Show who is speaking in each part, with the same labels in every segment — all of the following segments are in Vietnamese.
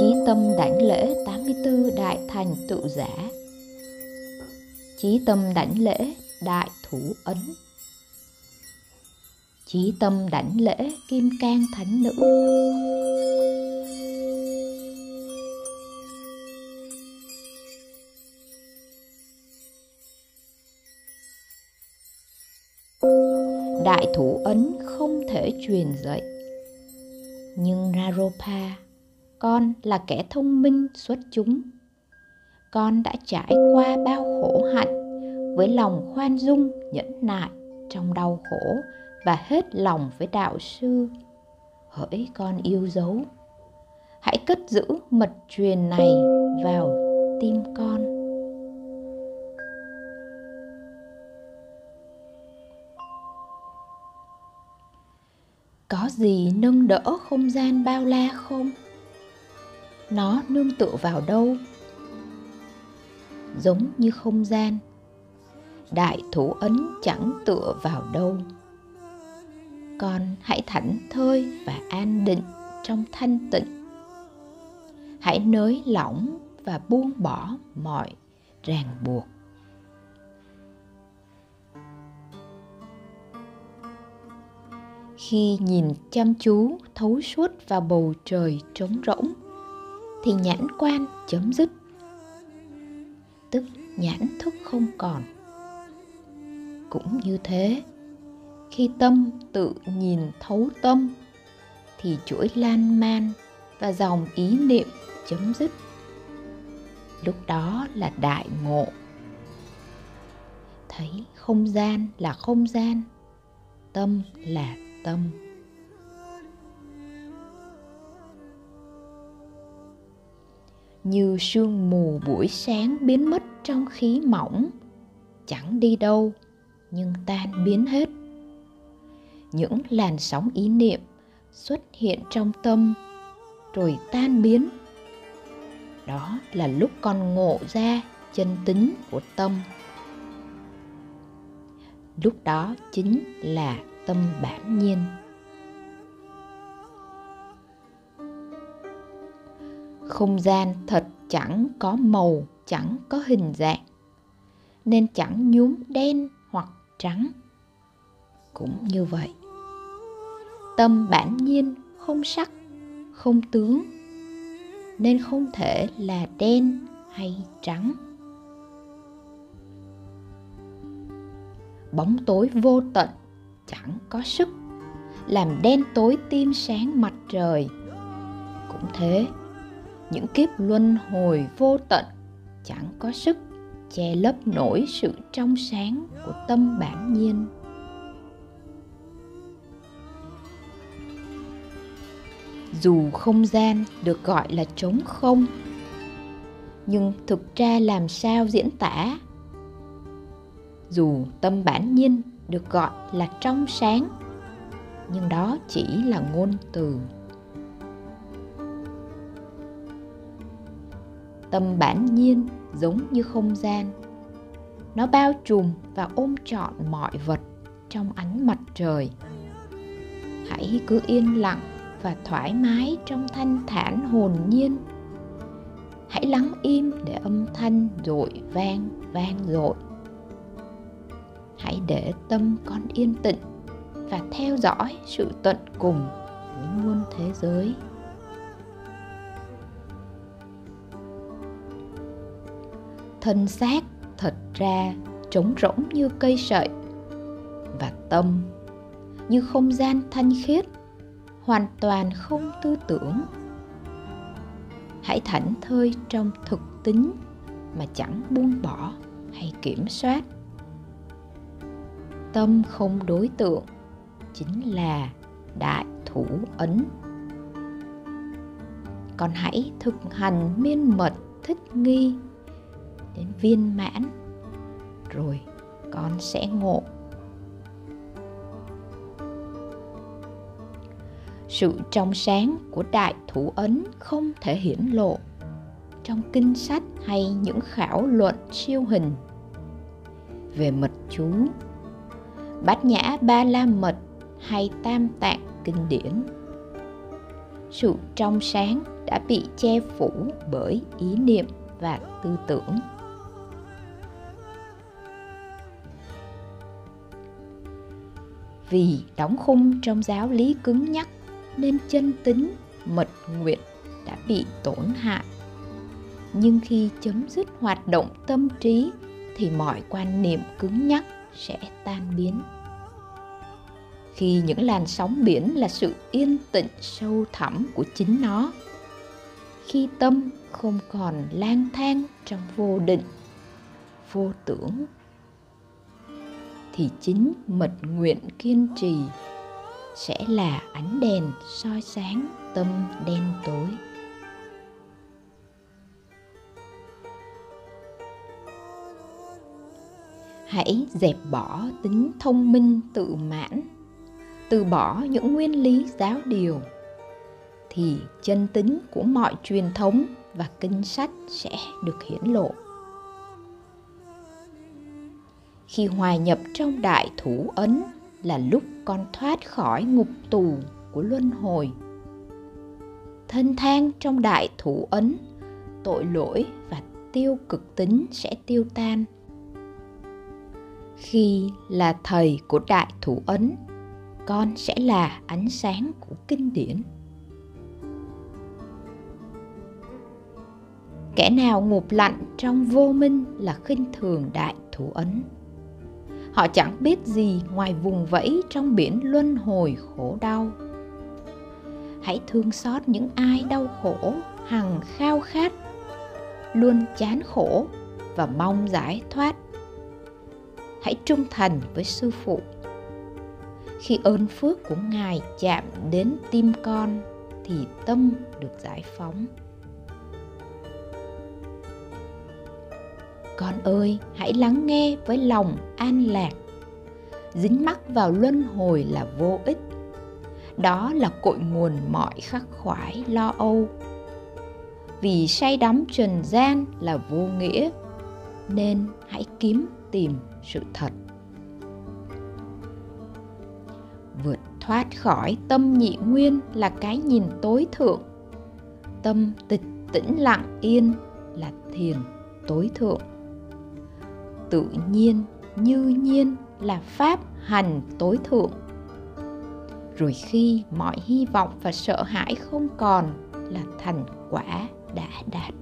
Speaker 1: Chí tâm đảnh lễ 84 đại thành tựu giả. Chí tâm đảnh lễ đại thủ ấn. Chí tâm đảnh lễ kim cang thánh nữ. Đại thủ ấn không thể truyền dạy, nhưng naropa con là kẻ thông minh xuất chúng. Con đã trải qua bao khổ hạnh với lòng khoan dung, nhẫn nại trong đau khổ và hết lòng với đạo sư. Hỡi con yêu dấu, hãy cất giữ mật truyền này vào tim con. Có gì nâng đỡ không gian bao la không? Nó nương tựa vào đâu? Giống như không gian, đại thủ ấn chẳng tựa vào đâu. Con hãy thảnh thơi và an định trong thanh tịnh. Hãy nới lỏng và buông bỏ mọi ràng buộc. Khi nhìn chăm chú thấu suốt vào bầu trời trống rỗng thì nhãn quan chấm dứt. Tức nhãn thức không còn. Cũng như thế, khi tâm tự nhìn thấu tâm, thì chuỗi lan man và dòng ý niệm chấm dứt. Lúc đó là đại ngộ. Thấy không gian là không gian, tâm là tâm. Như sương mù buổi sáng biến mất trong khí mỏng. Chẳng đi đâu, nhưng tan biến hết. Những làn sóng ý niệm xuất hiện trong tâm, rồi tan biến. Đó là lúc con ngộ ra chân tính của tâm. Lúc đó chính là tâm bản nhiên. Không gian thật chẳng có màu, chẳng có hình dạng. Nên chẳng nhúm đen hoặc trắng. Cũng như vậy, tâm bản nhiên không sắc, không tướng, nên không thể là đen hay trắng. Bóng tối vô tận chẳng có sức, làm đen tối tim sáng mặt trời. Cũng thế những kiếp luân hồi vô tận chẳng có sức che lấp nổi sự trong sáng của tâm bản nhiên. Dù không gian được gọi là trống không, nhưng thực ra làm sao diễn tả? Dù tâm bản nhiên được gọi là trong sáng, nhưng đó chỉ là ngôn từ. Tâm bản nhiên giống như không gian. Nó bao trùm và ôm trọn mọi vật trong ánh mặt trời. Hãy cứ yên lặng và thoải mái trong thanh thản hồn nhiên. Hãy lắng im để âm thanh dội vang vang dội. Hãy để tâm con yên tĩnh và theo dõi sự tận cùng của muôn thế giới. Thân xác thật ra trống rỗng như cây sợi và tâm như không gian thanh khiết, hoàn toàn không tư tưởng. Hãy thảnh thơi trong thực tính mà chẳng buông bỏ hay kiểm soát. Tâm không đối tượng, chính là đại thủ ấn. Còn hãy thực hành miên mật thích nghi đến viên mãn, rồi con sẽ ngộ. Sự trong sáng của đại thủ ấn không thể hiển lộ trong kinh sách hay những khảo luận siêu hình. Về mật chú, bát nhã ba la mật hay tam tạng kinh điển, sự trong sáng đã bị che phủ bởi ý niệm và tư tưởng. Vì đóng khung trong giáo lý cứng nhắc nên chân tính, mật nguyện đã bị tổn hại. Nhưng khi chấm dứt hoạt động tâm trí thì mọi quan niệm cứng nhắc sẽ tan biến. Khi những làn sóng biển là sự yên tĩnh sâu thẳm của chính nó, khi tâm không còn lang thang trong vô định, vô tưởng thì chính mật nguyện kiên trì sẽ là ánh đèn soi sáng tâm đen tối. Hãy dẹp bỏ tính thông minh tự mãn, từ bỏ những nguyên lý giáo điều, thì chân tính của mọi truyền thống và kinh sách sẽ được hiển lộ khi hòa nhập trong đại thủ ấn là lúc con thoát khỏi ngục tù của luân hồi. Thân thang trong đại thủ ấn, tội lỗi và tiêu cực tính sẽ tiêu tan. Khi là thầy của đại thủ ấn, con sẽ là ánh sáng của kinh điển. Kẻ nào ngụp lạnh trong vô minh là khinh thường đại thủ ấn họ chẳng biết gì ngoài vùng vẫy trong biển luân hồi khổ đau. Hãy thương xót những ai đau khổ, hằng khao khát, luôn chán khổ và mong giải thoát. Hãy trung thành với sư phụ. Khi ơn phước của ngài chạm đến tim con, thì tâm được giải phóng. Con ơi, hãy lắng nghe với lòng an lạc. Dính mắc vào luân hồi là vô ích. Đó là cội nguồn mọi khắc khoải lo âu. Vì say đắm trần gian là vô nghĩa, nên hãy kiếm tìm sự thật. Vượt thoát khỏi tâm nhị nguyên là cái nhìn tối thượng. Tâm tịch tĩnh lặng yên là thiền tối thượng tự nhiên, như nhiên là pháp hành tối thượng. Rồi khi mọi hy vọng và sợ hãi không còn là thành quả đã đạt.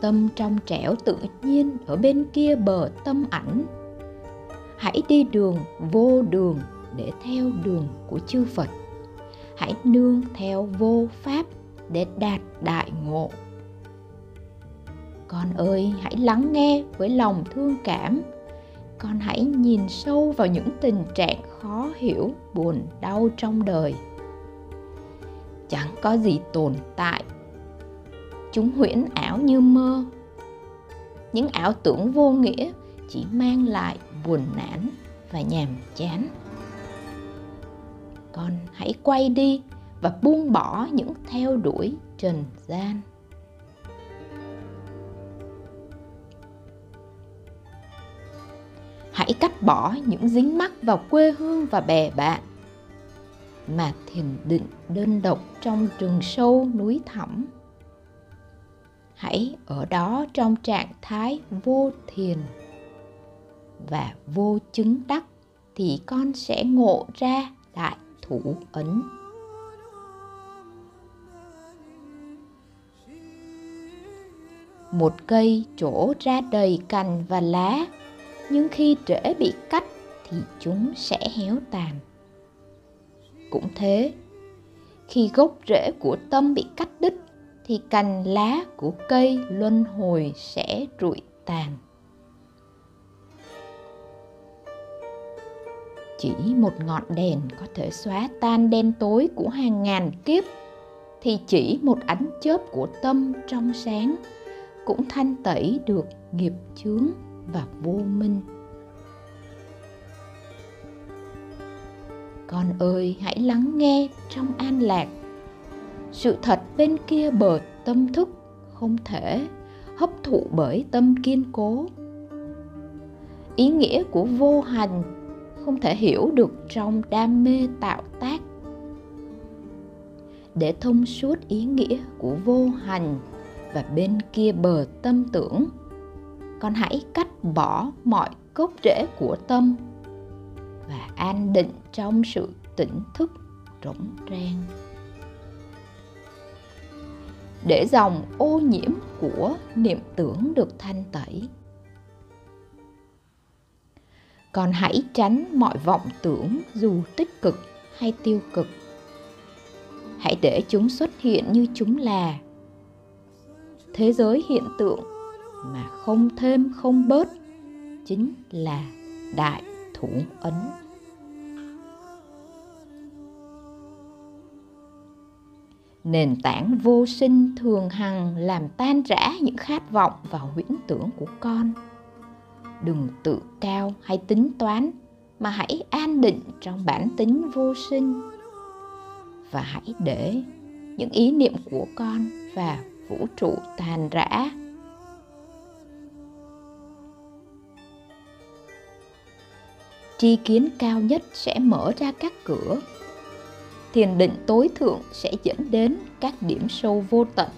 Speaker 1: Tâm trong trẻo tự nhiên ở bên kia bờ tâm ảnh. Hãy đi đường vô đường để theo đường của chư phật. Hãy nương theo vô pháp để đạt đại ngộ. Con ơi, hãy lắng nghe với lòng thương cảm. Con hãy nhìn sâu vào những tình trạng khó hiểu, buồn, đau trong đời. Chẳng có gì tồn tại. Chúng huyễn ảo như mơ. Những ảo tưởng vô nghĩa chỉ mang lại buồn nản và nhàm chán. Con hãy quay đi và buông bỏ những theo đuổi trần gian. Hãy cắt bỏ những dính mắc vào quê hương và bè bạn mà thiền định đơn độc trong rừng sâu núi thẳm. Hãy ở đó trong trạng thái vô thiền và vô chứng đắc thì con sẽ ngộ ra đại thủ ấn. Một cây chỗ ra đầy cành và lá. Nhưng khi rễ bị cắt thì chúng sẽ héo tàn. Cũng thế, khi gốc rễ của tâm bị cắt đứt thì cành lá của cây luân hồi sẽ rụi tàn. Chỉ một ngọn đèn có thể xóa tan đen tối của hàng ngàn kiếp, thì chỉ một ánh chớp của tâm trong sáng cũng thanh tẩy được nghiệp chướng và vô minh. Con ơi, hãy lắng nghe trong an lạc. Sự thật bên kia bờ tâm thức không thể hấp thụ bởi tâm kiên cố. Ý nghĩa của vô hành không thể hiểu được trong đam mê tạo tác. Để thông suốt ý nghĩa của vô hành và bên kia bờ tâm tưởng. Con hãy cắt bỏ mọi gốc rễ của tâm và an định trong sự tỉnh thức rỗng rang. Để dòng ô nhiễm của niệm tưởng được thanh tẩy còn hãy tránh mọi vọng tưởng dù tích cực hay tiêu cực. Hãy để chúng xuất hiện như chúng là thế giới hiện tượng mà không thêm không bớt chính là đại thủ ấn. Nền tảng vô sinh thường hằng làm tan rã những khát vọng và huyễn tưởng của con. Đừng tự cao hay tính toán, mà hãy an định trong bản tính vô sinh. Và hãy để những ý niệm của con và vũ trụ tàn rã. Tri kiến cao nhất sẽ mở ra các cửa. Thiền định tối thượng sẽ dẫn đến các điểm sâu vô tận.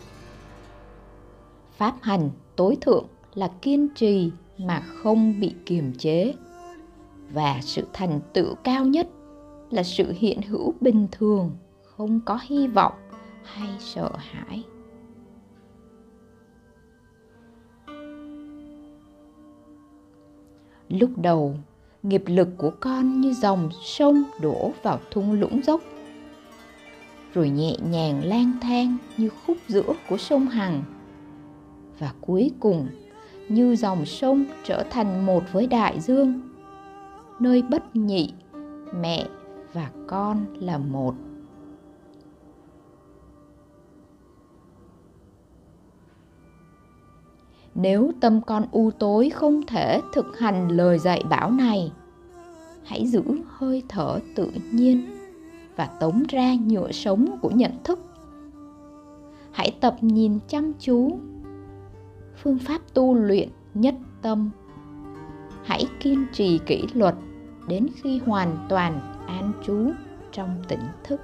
Speaker 1: Pháp hành tối thượng là kiên trì mà không bị kiềm chế. Và sự thành tựu cao nhất là sự hiện hữu bình thường, không có hy vọng hay sợ hãi. Lúc đầu, nghiệp lực của con như dòng sông đổ vào thung lũng dốc, rồi nhẹ nhàng lang thang như khúc giữa của sông hằng. Và cuối cùng, như dòng sông trở thành một với đại dương, nơi bất nhị, mẹ và con là một. Nếu tâm con u tối không thể thực hành lời dạy bảo này, hãy giữ hơi thở tự nhiên và tống ra nhựa sống của nhận thức. Hãy tập nhìn chăm chú phương pháp tu luyện nhất tâm. Hãy kiên trì kỷ luật đến khi hoàn toàn an trú trong tỉnh thức.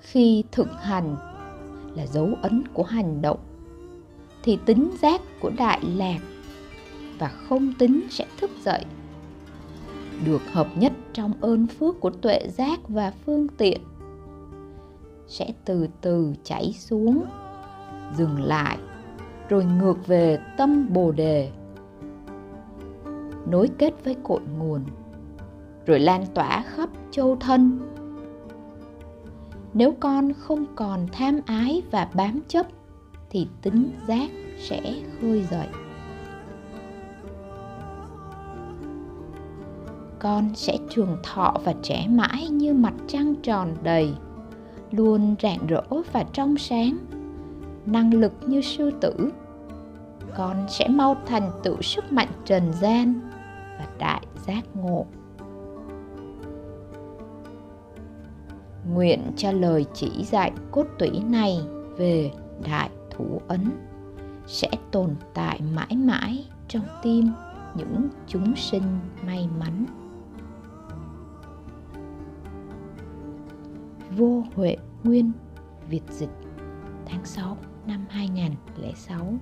Speaker 1: Khi thực hành là dấu ấn của hành động. Thì tính giác của đại lạc và không tính sẽ thức dậy, được hợp nhất trong ơn phước của tuệ giác và phương tiện, sẽ từ từ chảy xuống, dừng lại, rồi ngược về tâm bồ đề, nối kết với cội nguồn, rồi lan tỏa khắp châu thân nếu con không còn tham ái và bám chấp, thì tính giác sẽ khơi dậy. Con sẽ trường thọ và trẻ mãi như mặt trăng tròn đầy, luôn rạng rỡ và trong sáng. Năng lực như sư tử, con sẽ mau thành tựu sức mạnh trần gian và đại giác ngộ. Nguyện cho lời chỉ dạy cốt tủy này về đại thủ ấn, sẽ tồn tại mãi mãi trong tim những chúng sinh may mắn. Vô huệ nguyên, việt dịch, tháng 6 năm 2006